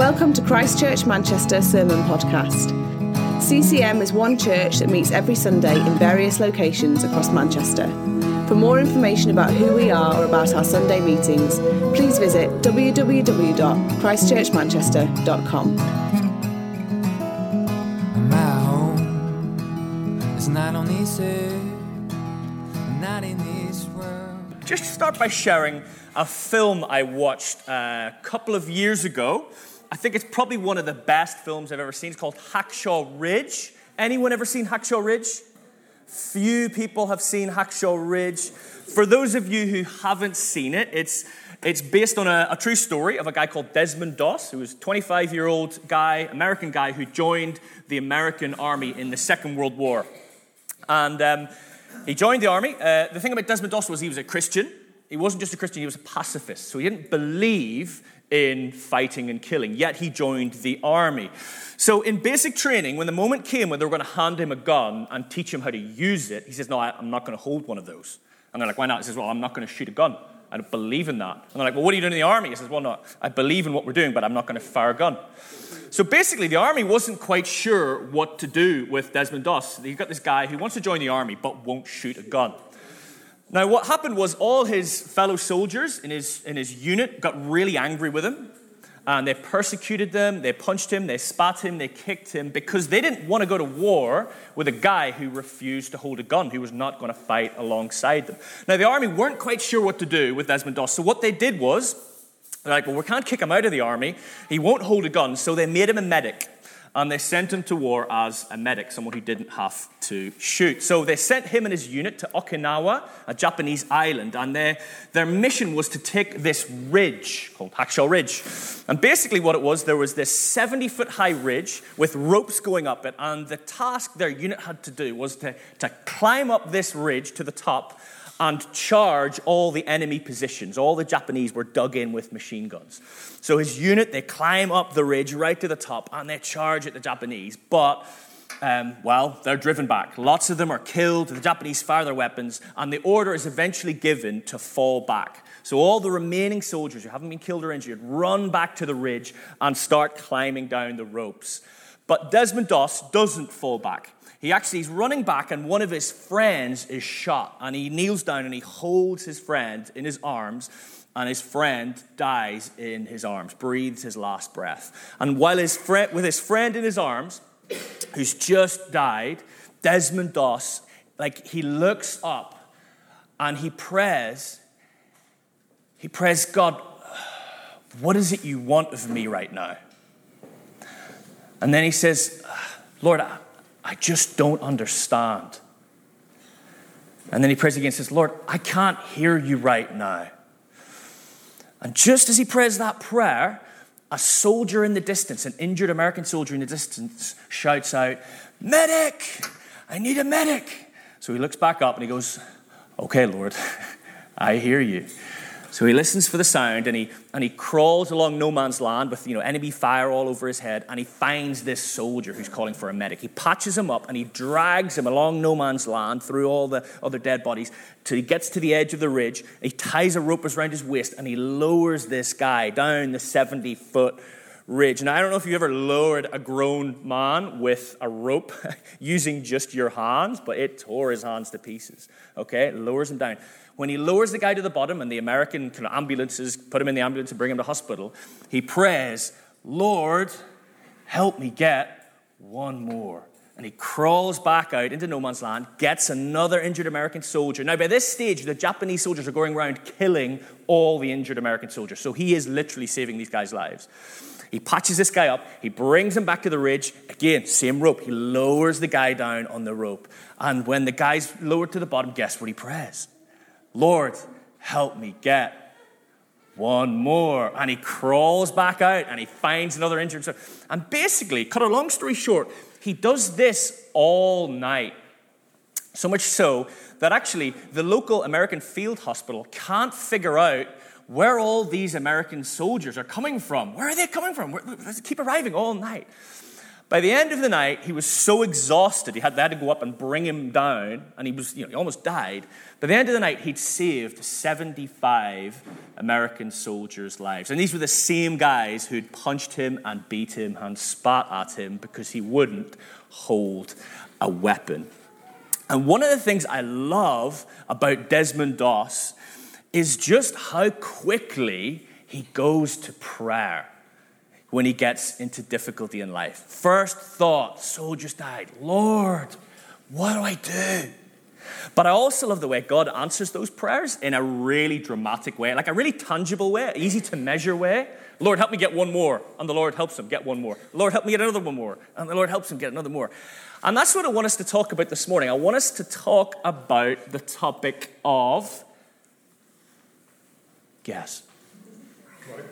Welcome to Christchurch Manchester Sermon Podcast. CCM is one church that meets every Sunday in various locations across Manchester. For more information about who we are or about our Sunday meetings, please visit www.christchurchmanchester.com. My home is not on this earth, not in this world. just to start by sharing a film I watched uh, a couple of years ago. I think it's probably one of the best films I've ever seen. It's called Hacksaw Ridge. Anyone ever seen Hacksaw Ridge? Few people have seen Hacksaw Ridge. For those of you who haven't seen it, it's, it's based on a, a true story of a guy called Desmond Doss, who was a 25 year old guy, American guy, who joined the American army in the Second World War. And um, he joined the army. Uh, the thing about Desmond Doss was he was a Christian. He wasn't just a Christian, he was a pacifist. So he didn't believe in fighting and killing, yet he joined the army. So in basic training, when the moment came when they were going to hand him a gun and teach him how to use it, he says, No, I, I'm not going to hold one of those. And they're like, Why not? He says, Well, I'm not going to shoot a gun. I don't believe in that. And they're like, Well, what are you doing in the army? He says, Well, no, I believe in what we're doing, but I'm not going to fire a gun. So basically, the army wasn't quite sure what to do with Desmond Doss. You've got this guy who wants to join the army but won't shoot a gun. Now, what happened was all his fellow soldiers in his, in his unit got really angry with him. And they persecuted them, they punched him, they spat him, they kicked him because they didn't want to go to war with a guy who refused to hold a gun, who was not going to fight alongside them. Now, the army weren't quite sure what to do with Desmond Doss. So, what they did was, they're like, well, we can't kick him out of the army. He won't hold a gun. So, they made him a medic and they sent him to war as a medic, someone who didn't have to shoot. So they sent him and his unit to Okinawa, a Japanese island, and their, their mission was to take this ridge called Hacksaw Ridge. And basically, what it was, there was this 70 foot high ridge with ropes going up it, and the task their unit had to do was to, to climb up this ridge to the top and charge all the enemy positions. All the Japanese were dug in with machine guns. So his unit, they climb up the ridge right to the top and they charge at the Japanese. But, um, well, they're driven back. Lots of them are killed. The Japanese fire their weapons, and the order is eventually given to fall back. So all the remaining soldiers who haven't been killed or injured run back to the ridge and start climbing down the ropes. But Desmond Doss doesn't fall back. He actually is running back, and one of his friends is shot. And he kneels down and he holds his friend in his arms, and his friend dies in his arms, breathes his last breath. And while his friend, with his friend in his arms, who's just died, Desmond Doss, like he looks up and he prays. He prays, God, what is it you want of me right now? And then he says, Lord, I, just don't understand. And then he prays again and says, Lord, I can't hear you right now. And just as he prays that prayer, a soldier in the distance, an injured American soldier in the distance, shouts out, Medic! I need a medic! So he looks back up and he goes, Okay, Lord, I hear you. So he listens for the sound and he, and he crawls along no man's land with you know, enemy fire all over his head and he finds this soldier who's calling for a medic. He patches him up and he drags him along no man's land through all the other dead bodies till he gets to the edge of the ridge. He ties a rope around his waist and he lowers this guy down the 70 foot ridge. Now, I don't know if you ever lowered a grown man with a rope using just your hands, but it tore his hands to pieces. Okay? Lowers him down. When he lowers the guy to the bottom and the American kind of ambulances put him in the ambulance and bring him to hospital, he prays, Lord, help me get one more. And he crawls back out into no man's land, gets another injured American soldier. Now, by this stage, the Japanese soldiers are going around killing all the injured American soldiers. So he is literally saving these guys' lives. He patches this guy up. He brings him back to the ridge. Again, same rope. He lowers the guy down on the rope. And when the guy's lowered to the bottom, guess what he prays? Lord, help me get one more. And he crawls back out and he finds another injured. And basically, cut a long story short, he does this all night. So much so that actually the local American field hospital can't figure out where all these American soldiers are coming from. Where are they coming from? They keep arriving all night. By the end of the night, he was so exhausted, he had, they had to go up and bring him down, and he was, you know, he almost died. By the end of the night, he'd saved 75 American soldiers' lives. And these were the same guys who'd punched him and beat him and spat at him because he wouldn't hold a weapon. And one of the things I love about Desmond Doss is just how quickly he goes to prayer when he gets into difficulty in life. First thought, soldiers died. Lord, what do I do? But I also love the way God answers those prayers in a really dramatic way, like a really tangible way, easy to measure way. Lord, help me get one more. And the Lord helps him get one more. Lord, help me get another one more. And the Lord helps him get another more. And that's what I want us to talk about this morning. I want us to talk about the topic of guess.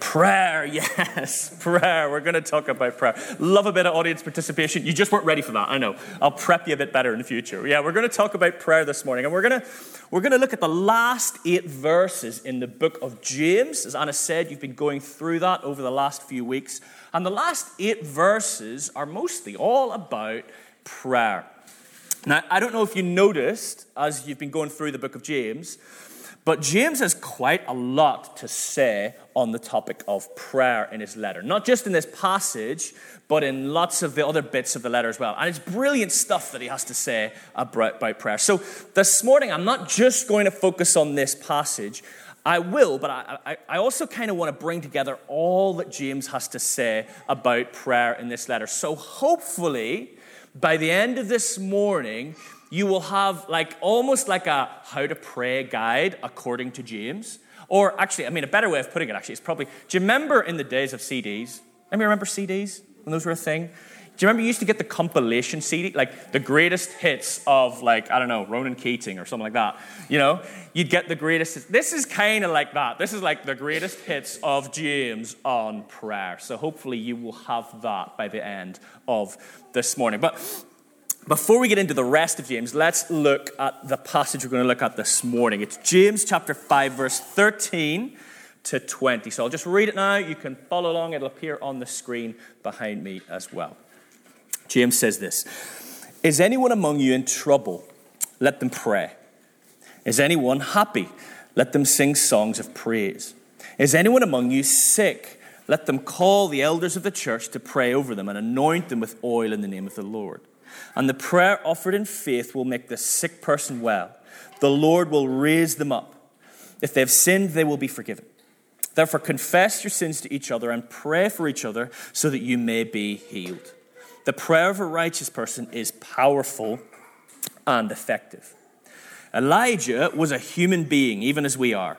Prayer, yes, prayer. We're going to talk about prayer. Love a bit of audience participation. You just weren't ready for that, I know. I'll prep you a bit better in the future. Yeah, we're going to talk about prayer this morning, and we're going to we're going to look at the last eight verses in the book of James. As Anna said, you've been going through that over the last few weeks, and the last eight verses are mostly all about prayer. Now, I don't know if you noticed as you've been going through the book of James but James has quite a lot to say on the topic of prayer in his letter. Not just in this passage, but in lots of the other bits of the letter as well. And it's brilliant stuff that he has to say about, prayer. So this morning, I'm not just going to focus on this passage. I will, but I, I also kind of want to bring together all that James has to say about prayer in this letter. So hopefully, by the end of this morning, you will have like almost like a how to pray guide according to James. Or actually, I mean, a better way of putting it actually is probably do you remember in the days of CDs? Me remember CDs when those were a thing? Do you remember you used to get the compilation CD, like the greatest hits of, like, I don't know, Ronan Keating or something like that? You know, you'd get the greatest. This is kind of like that. This is like the greatest hits of James on prayer. So hopefully you will have that by the end of this morning. But before we get into the rest of James, let's look at the passage we're going to look at this morning. It's James chapter 5, verse 13 to 20. So I'll just read it now. You can follow along, it'll appear on the screen behind me as well. James says this Is anyone among you in trouble? Let them pray. Is anyone happy? Let them sing songs of praise. Is anyone among you sick? Let them call the elders of the church to pray over them and anoint them with oil in the name of the Lord. And the prayer offered in faith will make the sick person well. The Lord will raise them up. If they have sinned, they will be forgiven. Therefore, confess your sins to each other and pray for each other so that you may be healed. The prayer of a righteous person is powerful and effective. Elijah was a human being, even as we are.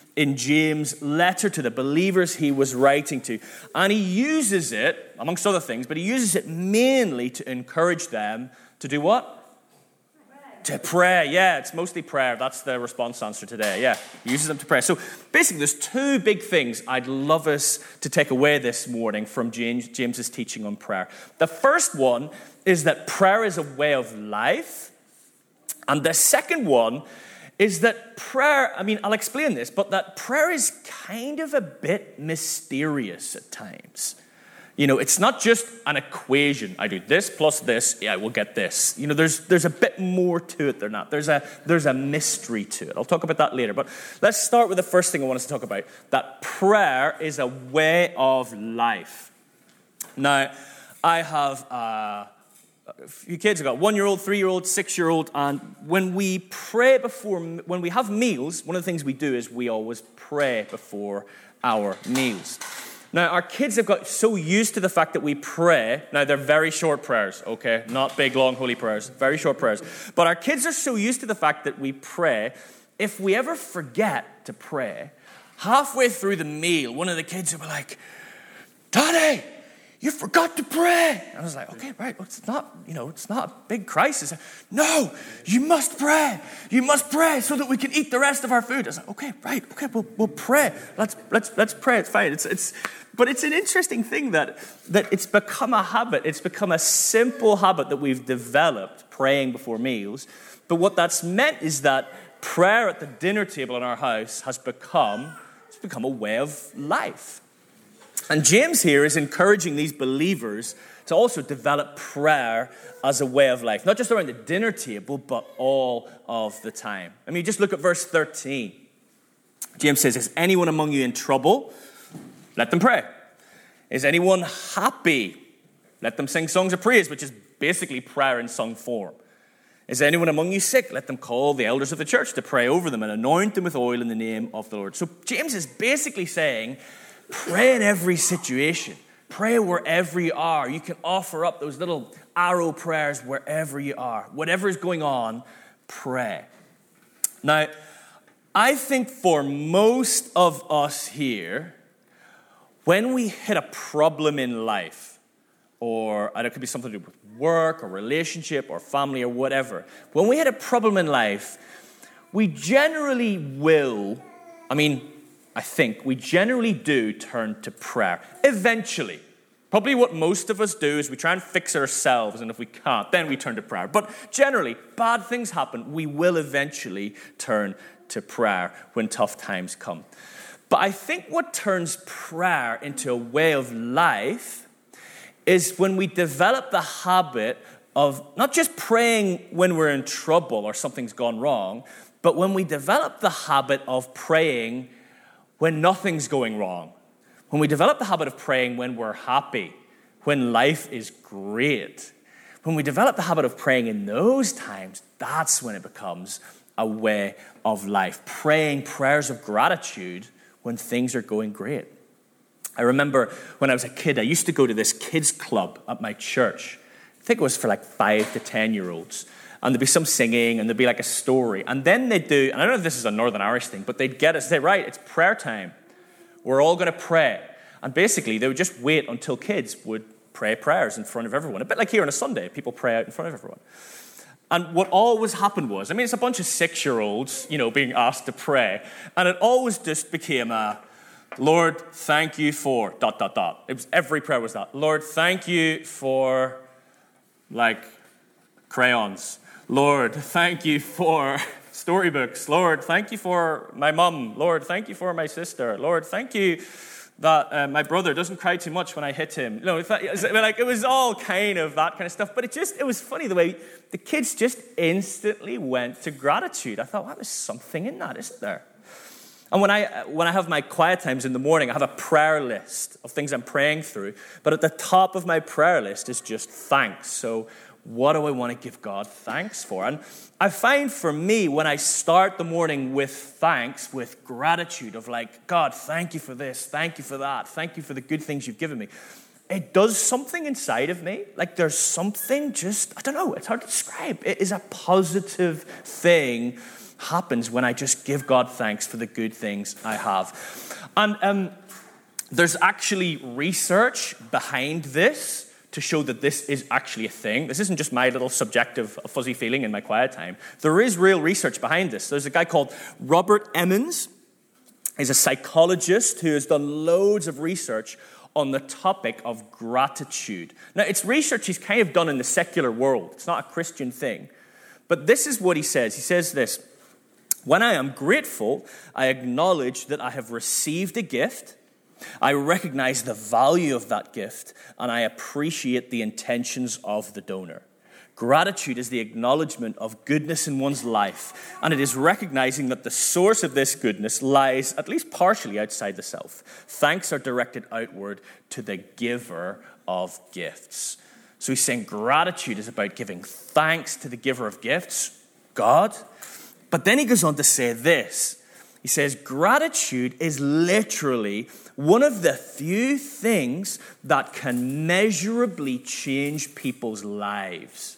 in James' letter to the believers he was writing to. And he uses it, amongst other things, but he uses it mainly to encourage them to do what? To pray, yeah, it's mostly prayer. That's the response answer today. Yeah, he uses them to pray. So basically, there's two big things I'd love us to take away this morning from James, James's teaching on prayer. The first one is that prayer is a way of life, and the second one is that prayer, I mean, I'll explain this, but that prayer is kind of a bit mysterious at times. You know, it's not just an equation. I do this plus this, yeah, we'll get this. You know, there's, there's a bit more to it than that. There's a, there's a mystery to it. I'll talk about that later. But let's start with the first thing I want us to talk about that prayer is a way of life. Now, I have. Uh, few kids. I've got one year old, three year old, six year old. And when we pray before, when we have meals, one of the things we do is we always pray before our meals. Now, our kids have got so used to the fact that we pray. Now, they're very short prayers, okay? Not big, long, holy prayers, very short prayers. But our kids are so used to the fact that we pray. If we ever forget to pray, halfway through the meal, one of the kids will be like, Daddy, you forgot to pray. I was like, okay, right. It's not, you know, it's not a big crisis. No, you must pray. You must pray so that we can eat the rest of our food. I was like, okay, right. Okay, we'll, we'll pray. Let's, let's, let's pray. It's fine. It's, it's, but it's an interesting thing that, that it's become a habit. It's become a simple habit that we've developed, praying before meals. But what that's meant is that prayer at the dinner table in our house has become, it's become a way of life. And James here is encouraging these believers to also develop prayer as a way of life, not just around the dinner table, but all of the time. I mean, just look at verse 13. James says, Is anyone among you in trouble? Let them pray. Is anyone happy? Let them sing songs of praise, which is basically prayer in song form. Is anyone among you sick? Let them call the elders of the church to pray over them and anoint them with oil in the name of the Lord. So James is basically saying Pray in every situation. Pray wherever you are. You can offer up those little arrow prayers wherever you are. Whatever is going on, pray. Now, I think for most of us here, when we hit a problem in life, or it could be something to do with work or relationship or family or whatever, when we hit a problem in life, we generally will, I mean, I think, we generally do turn to prayer. Eventually. Probably what most of us do is we try and fix ourselves, and if we can't, then we turn to prayer. But generally, bad things happen. We will eventually turn to prayer when tough times come. But I think what turns prayer into a way of life is when we develop the habit of not just praying when we're in trouble or something's gone wrong, but when we develop the habit of praying when nothing's going wrong, when we develop the habit of praying when we're happy, when life is great, when we develop the habit of praying in those times, that's when it becomes a way of life. Praying prayers of gratitude when things are going great. I remember when I was a kid, I used to go to this kids' club at my church. I think it was for like five to 10 year olds and there'd be some singing, and there'd be like a story. And then they'd do, and I don't know if this is a Northern Irish thing, but they'd get us, say, right, it's prayer time. We're all going to pray. And basically, they would just wait until kids would pray prayers in front of everyone. A bit like here on a Sunday, people pray out in front of everyone. And what always happened was, I mean, it's a bunch of six year olds, you know, being asked to pray. And it always just became a, Lord, thank you for, dot, dot, dot. It was, every prayer was that. Lord, thank you for, like, crayons. Lord, thank you for storybooks. Lord, thank you for my mum. Lord, thank you for my sister. Lord, thank you that uh, my brother doesn't cry too much when I hit him. You know, like it was all kind of that kind of stuff. But it just it was funny the way the kids just instantly went to gratitude. I thought, wow, there's something in that, isn't there? And when I when I have my quiet times in the morning, I have a prayer list of things I'm praying through. But at the top of my prayer list is just thanks. So what do I want to give God thanks for? And I find for me, when I start the morning with thanks, with gratitude of like, God, thank you for this, thank you for that, thank you for the good things you've given me, it does something inside of me. Like there's something just, I don't know, it's hard to describe. It is a positive thing happens when I just give God thanks for the good things I have. And um, there's actually research behind this to show that this is actually a thing. This isn't just my little subjective fuzzy feeling in my quiet time. There is real research behind this. There's a guy called Robert Emmons. He's a psychologist who has done loads of research on the topic of gratitude. Now, it's research he's kind of done in the secular world, it's not a Christian thing. But this is what he says He says this When I am grateful, I acknowledge that I have received a gift I recognize the value of that gift and I appreciate the intentions of the donor. Gratitude is the acknowledgement of goodness in one's life, and it is recognizing that the source of this goodness lies, at least partially, outside the self. Thanks are directed outward to the giver of gifts. So he's saying gratitude is about giving thanks to the giver of gifts, God. But then he goes on to say this he says, gratitude is literally one of the few things that can measurably change people's lives.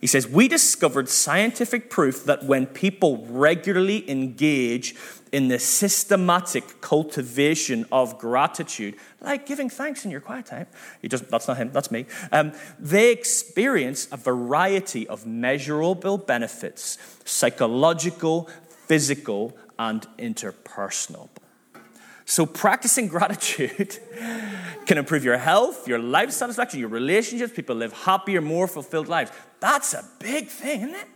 He says, We discovered scientific proof that when people regularly engage in the systematic cultivation of gratitude, like giving thanks in your quiet time, just, that's not him, that's me, um, they experience a variety of measurable benefits psychological, physical, and interpersonal. So, practicing gratitude can improve your health, your life satisfaction, your relationships. People live happier, more fulfilled lives. That's a big thing, isn't it?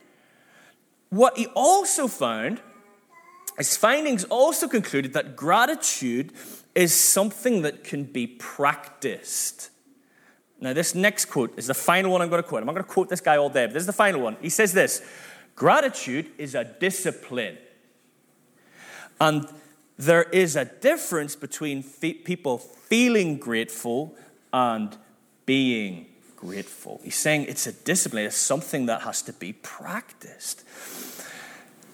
What he also found, his findings also concluded that gratitude is something that can be practiced. Now, this next quote is the final one I'm going to quote. I'm not going to quote this guy all day, but this is the final one. He says this Gratitude is a discipline. And there is a difference between fe- people feeling grateful and being grateful. He's saying it's a discipline, it's something that has to be practiced.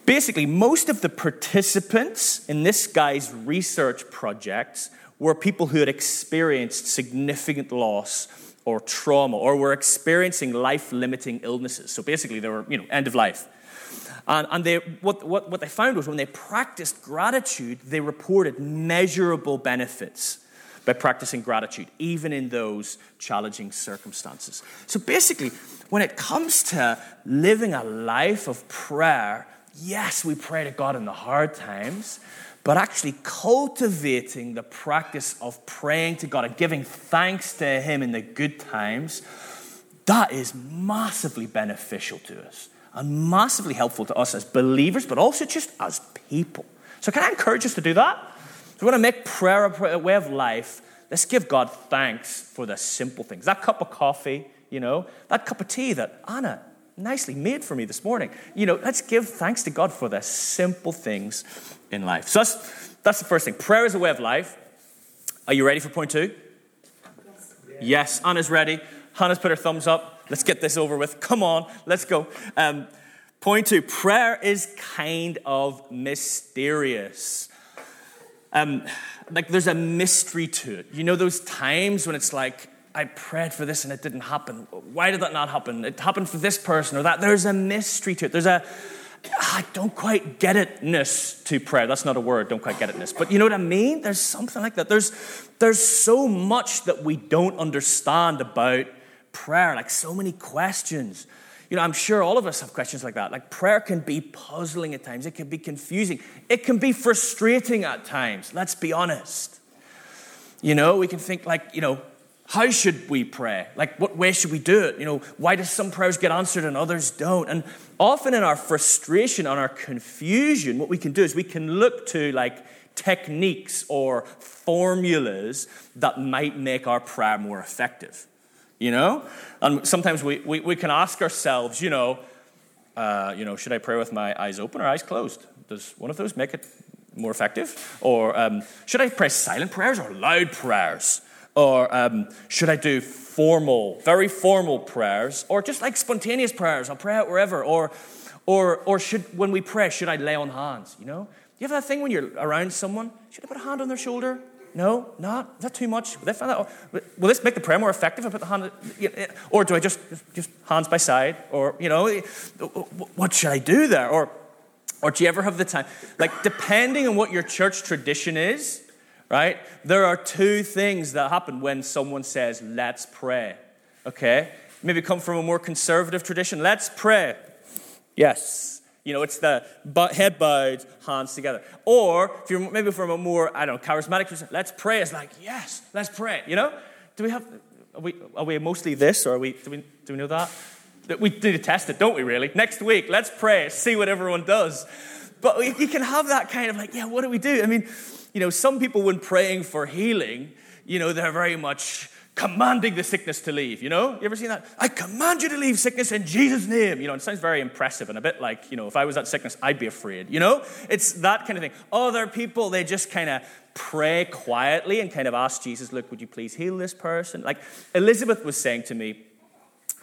Basically, most of the participants in this guy's research projects were people who had experienced significant loss or trauma or were experiencing life limiting illnesses. So basically, they were, you know, end of life. And, and they, what, what, what they found was when they practiced gratitude, they reported measurable benefits by practicing gratitude, even in those challenging circumstances. So basically, when it comes to living a life of prayer, yes, we pray to God in the hard times, but actually cultivating the practice of praying to God and giving thanks to Him in the good times, that is massively beneficial to us and massively helpful to us as believers, but also just as people. So, can I encourage us to do that? So, we want to make prayer a way of life. Let's give God thanks for the simple things. That cup of coffee, you know, that cup of tea that Anna nicely made for me this morning. You know, let's give thanks to God for the simple things in life. So, that's, that's the first thing. Prayer is a way of life. Are you ready for point two? Yes. Yes, Anna's ready. Hannah's put her thumbs up. Let's get this over with. Come on, let's go. Um, point two prayer is kind of mysterious. Um, like there's a mystery to it. You know those times when it's like, I prayed for this and it didn't happen. Why did that not happen? It happened for this person or that. There's a mystery to it. There's a, I don't quite get itness to prayer. That's not a word, don't quite get itness. But you know what I mean? There's something like that. There's, there's so much that we don't understand about prayer, like so many questions. You know, I'm sure all of us have questions like that. Like prayer can be puzzling at times, it can be confusing, it can be frustrating at times. Let's be honest. You know, we can think like, you know, how should we pray? Like, what way should we do it? You know, why do some prayers get answered and others don't? And often in our frustration, and our confusion, what we can do is we can look to like techniques or formulas that might make our prayer more effective you know? And sometimes we, we, we can ask ourselves, you know, uh, you know, should I pray with my eyes open or eyes closed? Does one of those make it more effective? Or um, should I pray silent prayers or loud prayers? Or um, should I do formal, very formal prayers? Or just like spontaneous prayers? I'll pray out wherever. Or, or, or should, when we pray, should I lay on hands? You know? Do You have that thing when you're around someone? Should I put a hand on their shoulder? No, not. Is that too much? Will, out, will this make the prayer more effective? I put the hand, or do I just just hands by side? Or you know, what should I do there? Or, or do you ever have the time? Like depending on what your church tradition is, right? There are two things that happen when someone says, "Let's pray." Okay, maybe come from a more conservative tradition. Let's pray. Yes, you know, it's the head bowed, hands together. Or if you're maybe from a more, I don't know, charismatic tradition, let's pray. It's like, yes, let's pray. You know? Do we have, are we, are we mostly this or are we, do we, do we know that? We need to test it, don't we, really? Next week, let's pray, see what everyone does. But you can have that kind of like, yeah, what do we do? I mean, you know, some people, when praying for healing, you know, they're very much commanding the sickness to leave. You know, you ever seen that? I command you to leave sickness in Jesus' name. You know, it sounds very impressive and a bit like, you know, if I was that sickness, I'd be afraid. You know, it's that kind of thing. Other people, they just kind of pray quietly and kind of ask Jesus, look, would you please heal this person? Like Elizabeth was saying to me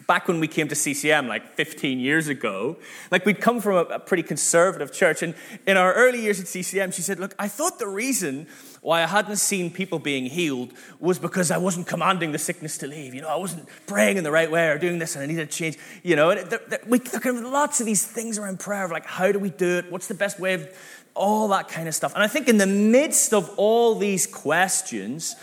back when we came to CCM like 15 years ago, like we'd come from a, pretty conservative church. And in our early years at CCM, she said, Look, I thought the reason why I hadn't seen people being healed was because I wasn't commanding the sickness to leave. You know, I wasn't praying in the right way or doing this and I needed to change. You know, and there, there, we, there lots of these things around prayer of like, how do we do it? What's the best way of all that kind of stuff? And I think in the midst of all these questions,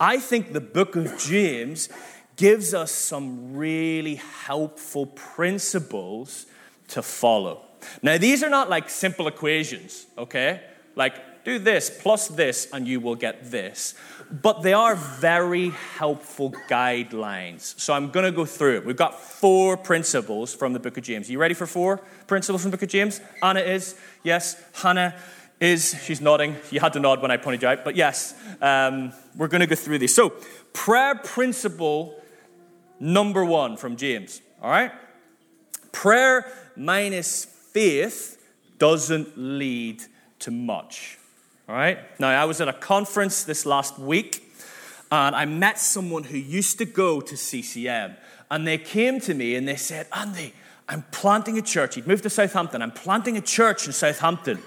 I think the book of James gives us some really helpful principles to follow. Now, these are not like simple equations, okay? Like, do this plus this and you will get this. But they are very helpful guidelines. So I'm going to go through it. We've got four principles from the book of James. Are you ready for four principles from the book of James? Anna is. Yes. Hannah is. She's nodding. You had to nod when I pointed you out. But yes, um, we're going to go through these. So, prayer principle number one from James. All right? Prayer minus faith doesn't lead to much. All right? Now, I was at a conference this last week and I met someone who used to go to CCM. And they came to me and they said, Andy, I'm planting a church. He'd moved to Southampton. I'm planting a church in Southampton.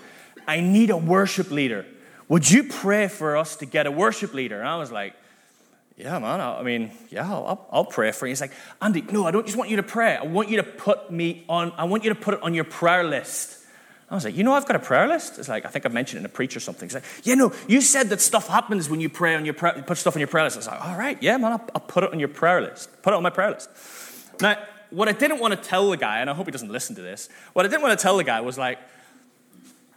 I need a worship leader. Would you pray for us to get a worship leader? And I was like, yeah, man. I mean, yeah, I'll, I'll, pray for you. He's like, Andy, no, I don't just want you to pray. I want you to put me on, I want you to put it on your prayer list. I was like, you know, I've got a prayer list. It's like, I think I mentioned it in a preach or something. He's like, yeah, no, you said that stuff happens when you pray on your prayer, put stuff on your prayer list. I was like, all right, yeah, man, I'll, I'll put it on your prayer list. Put it on my prayer list. Now, what I didn't want to tell the guy, and I hope he doesn't listen to this, what I didn't want to tell the guy was like,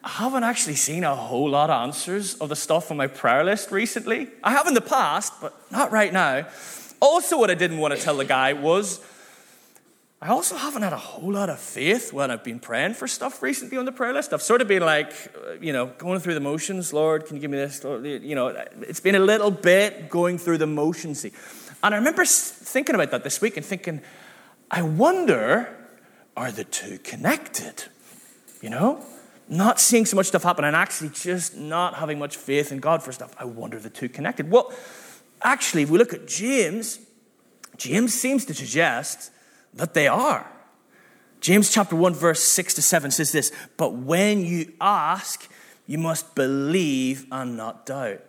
I haven't actually seen a whole lot of answers of the stuff on my prayer list recently. I have in the past, but not right now. Also, what I didn't want to tell the guy was I also haven't had a whole lot of faith when I've been praying for stuff recently on the prayer list. I've sort of been like, uh, you know, going through the motions. Lord, can you give me this? You know, it's been a little bit going through the motions. And I remember thinking about that this week and thinking, I wonder, are the two connected? You know? not seeing so much stuff happen and actually just not having much faith in God for stuff. I wonder the two connected. Well, actually, if we look at James, James seems to suggest that they are. James chapter 1, verse 6 to 7 says this But when you ask, you must believe and not doubt.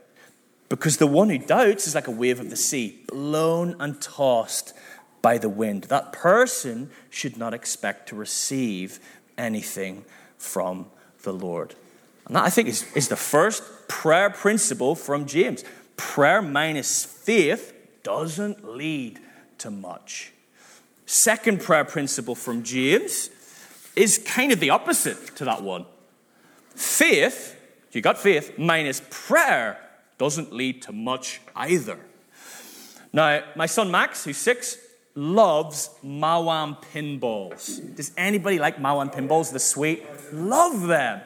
Because the one who doubts is like a wave of the sea, blown and tossed by the wind. That person should not expect to receive anything from the Lord. And that, I think, is, is the first prayer principle from James. Prayer minus faith doesn't lead to much. Second prayer principle from James is kind of the opposite to that one. Faith, you got faith, minus prayer doesn't lead to much either. Now, my son Max, who's six, loves Maoam pinballs. Does anybody like Maoam pinballs? The sweet? Love them.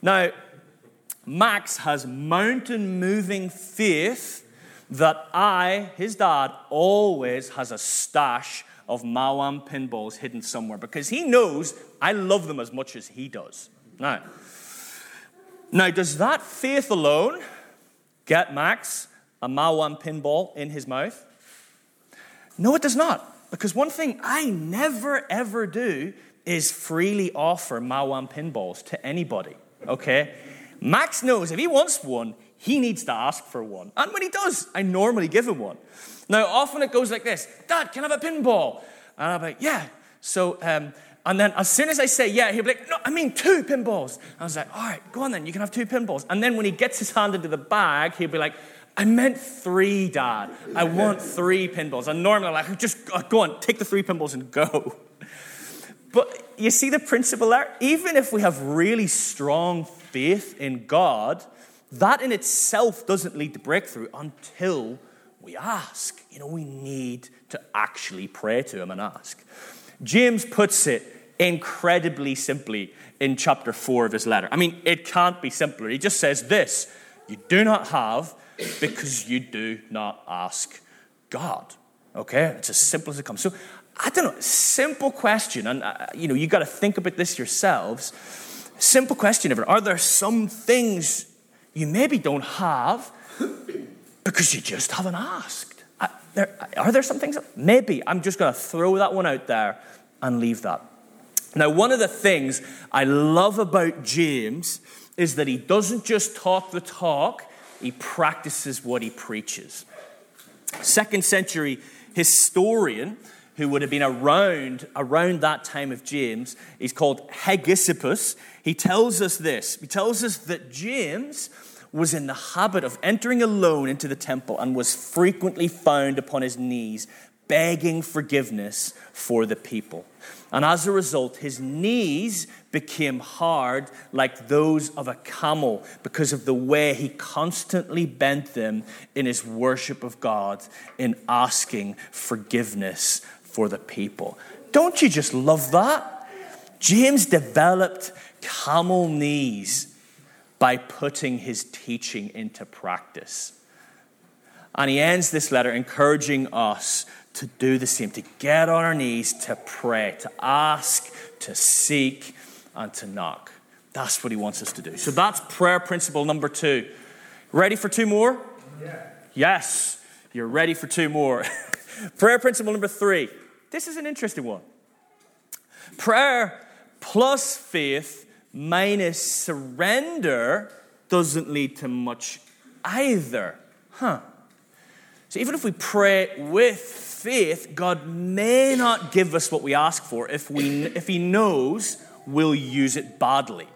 Now, Max has mountain moving faith that I, his dad, always has a stash of Maoam pinballs hidden somewhere because he knows I love them as much as he does. Now, now does that faith alone get Max a Maoam pinball in his mouth? No, it does not. Because one thing I never ever do is freely offer Maoam pinballs to anybody, okay? Max knows if he wants one, he needs to ask for one. And when he does, I normally give him one. Now, often it goes like this Dad, can I have a pinball? And I'm like, Yeah. So, um, and then as soon as I say yeah, he'll be like, No, I mean two pinballs. I was like, All right, go on then, you can have two pinballs. And then when he gets his hand into the bag, he'll be like, I meant three, Dad. I want three pinballs. And normally I'm like, just go on, take the three pinballs and go. But you see the principle there? Even if we have really strong faith in God, that in itself doesn't lead to breakthrough until we ask. You know, we need to actually pray to Him and ask. James puts it incredibly simply in chapter 4 of his letter. I mean, it can't be simpler. He just says this You do not have because you do not ask God. Okay? It's as simple as it comes. So, I don't know, simple question, and uh, you know, you got to think about this yourselves. Simple question ever, Are there some things you maybe don't have because you just haven't asked? I, there, are there some things? That, Maybe. I'm just going to throw that one out there and leave that. Now, one of the things I love about James is that he doesn't just talk the talk, he practices what he preaches. Second century historian who would have been around around that time of James, he's called Hegesippus. He tells us this. He tells us that James was in the habit of entering alone into the temple and was frequently found upon his knees begging forgiveness for the people. And as a result, his knees became hard like those of a camel because of the way he constantly bent them in his worship of God, in asking forgiveness for the people. Don't you just love that? James developed camel knees by putting his teaching into practice. And he ends this letter encouraging us to do the same, to get on our knees, to pray, to ask, to seek, and to knock. That's what he wants us to do. So that's prayer principle number two. Ready for two more? Yeah. Yes, you're ready for two more. prayer principle number three. This is an interesting one. Prayer plus faith minus surrender doesn't lead to much either. Huh. So even if we pray with faith, God may not give us what we ask for if, we, if He knows we'll use it badly.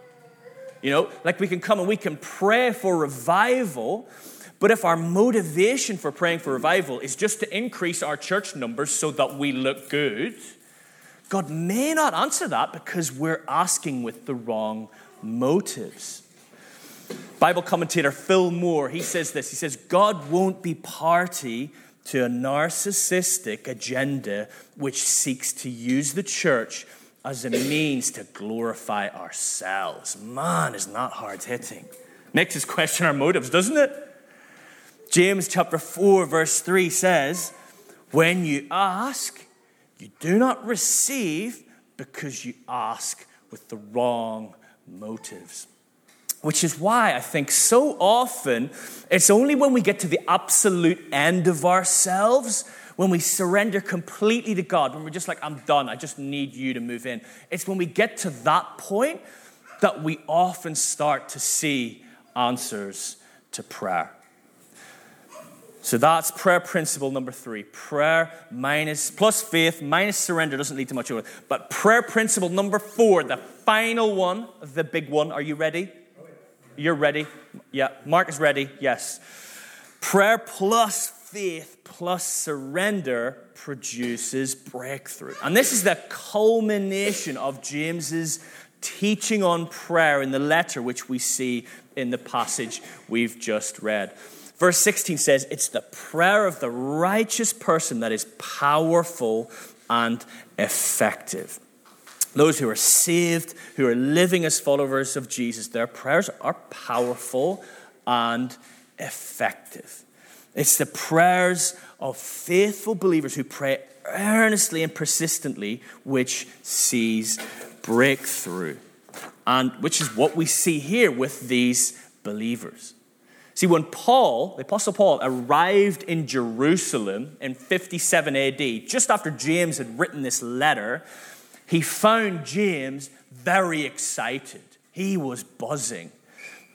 You know, like we can come and we can pray for revival, but if our motivation for praying for revival is just to increase our church numbers so that we look good, God may not answer that because we're asking with the wrong motives. Bible commentator Phil Moore, he says this. He says, God won't be party to a narcissistic agenda which seeks to use the church as a means to glorify ourselves. Man, is not hard hitting. Makes us question our motives, doesn't it? James chapter 4, verse 3 says, When you ask, you do not receive because you ask with the wrong motives. Which is why I think so often it's only when we get to the absolute end of ourselves, when we surrender completely to God, when we're just like, I'm done, I just need you to move in. It's when we get to that point that we often start to see answers to prayer. So that's prayer principle number three. Prayer minus plus faith minus surrender doesn't lead to much. But prayer principle number four, the final one, the big one. Are you ready? You're ready? Yeah. Mark is ready. Yes. Prayer plus faith plus surrender produces breakthrough. And this is the culmination of James's teaching on prayer in the letter which we see in the passage we've just read. Verse 16 says, It's the prayer of the righteous person that is powerful and effective. Those who are saved, who are living as followers of Jesus, their prayers are powerful and effective. It's the prayers of faithful believers who pray earnestly and persistently, which sees breakthrough. And which is what we see here with these believers. See, when Paul, the Apostle Paul, arrived in Jerusalem in 57 AD, just after James had written this letter, he found James very excited. He was buzzing.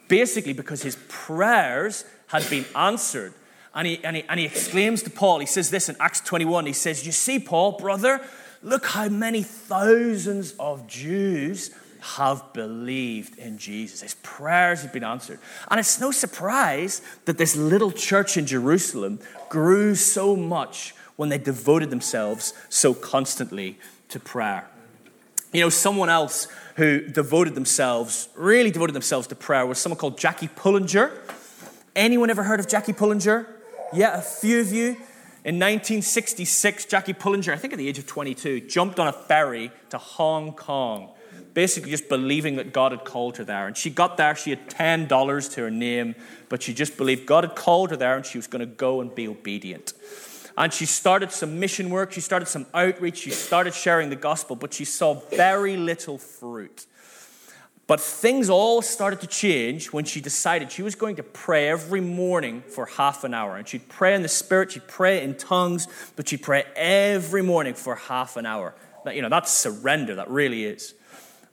Basically, because his prayers had been answered. And he, and, he, and he exclaims to Paul, he says this in Acts 21, he says, You see, Paul, brother, look how many thousands of Jews have believed in Jesus. His prayers have been answered. And it's no surprise that this little church in Jerusalem grew so much when they devoted themselves so constantly to prayer. You know, someone else who devoted themselves, really devoted themselves to prayer was someone called Jackie Pullinger. Anyone ever heard of Jackie Pullinger? Yeah, a few of you. In 1966, Jackie Pullinger, I think at the age of 22, jumped on a ferry to Hong Kong basically just believing that God had called her there. And she got there, she had $10 to her name, but she just believed God had called her there and she was going to go and be obedient. And she started some mission work, she started some outreach, she started sharing the gospel, but she saw very little fruit. But things all started to change when she decided she was going to pray every morning for half an hour. And she'd pray in the Spirit, she'd pray in tongues, but she'd pray every morning for half an hour. That, You know, that's surrender, that really is.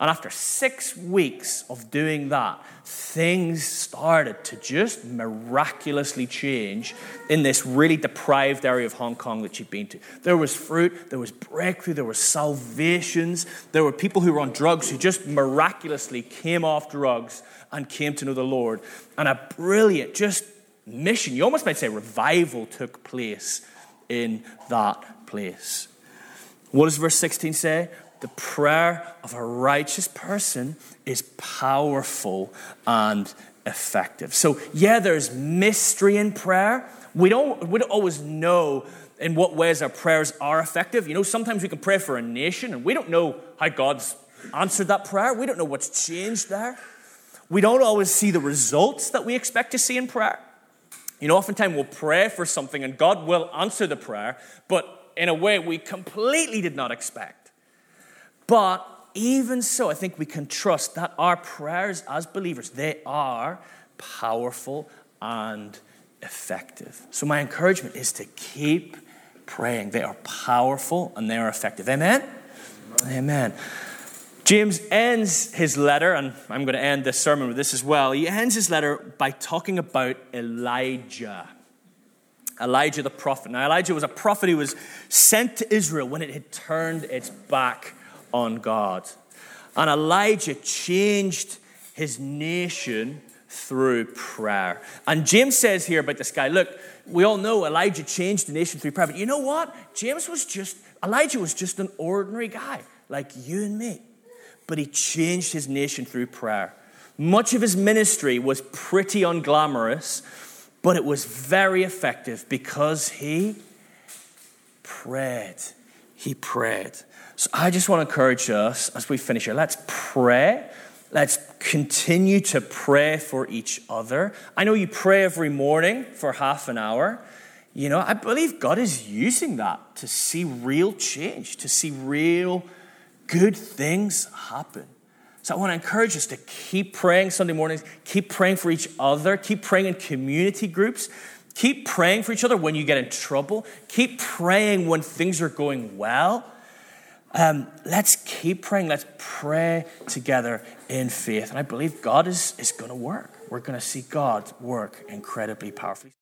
And after six weeks of doing that, things started to just miraculously change in this really deprived area of Hong Kong that she'd been to. There was fruit, there was breakthrough, there were salvations, there were people who were on drugs who just miraculously came off drugs and came to know the Lord. And a brilliant, just mission, you almost might say revival took place in that place. What does verse 16 say? The prayer of a righteous person is powerful and effective. So, yeah, there's mystery in prayer. We don't, we don't always know in what ways our prayers are effective. You know, sometimes we can pray for a nation and we don't know how God's answered that prayer. We don't know what's changed there. We don't always see the results that we expect to see in prayer. You know, oftentimes we'll pray for something and God will answer the prayer, but in a way we completely did not expect. But even so, I think we can trust that our prayers as believers, they are powerful and effective. So my encouragement is to keep praying. They are powerful and they are effective. Amen? Amen. James ends his letter, and I'm going to end this sermon with this as well. He ends his letter by talking about Elijah. Elijah the prophet. Now, Elijah was a prophet who was sent to Israel when it had turned its back on God. And Elijah changed his nation through prayer. And James says here about this guy look, we all know Elijah changed the nation through prayer, but you know what? James was just, Elijah was just an ordinary guy like you and me. But he changed his nation through prayer. Much of his ministry was pretty unglamorous, but it was very effective because he prayed. He prayed. So I just want to encourage us as we finish here, let's pray. Let's continue to pray for each other. I know you pray every morning for half an hour. You know, I believe God is using that to see real change, to see real good things happen. So I want to encourage us to keep praying Sunday mornings, keep praying for each other, keep praying in community groups, keep praying for each other when you get in trouble, keep praying when things are going well. Um, let's keep praying. Let's pray together in faith. And I believe God is, is going to work. We're going to see God work incredibly powerfully.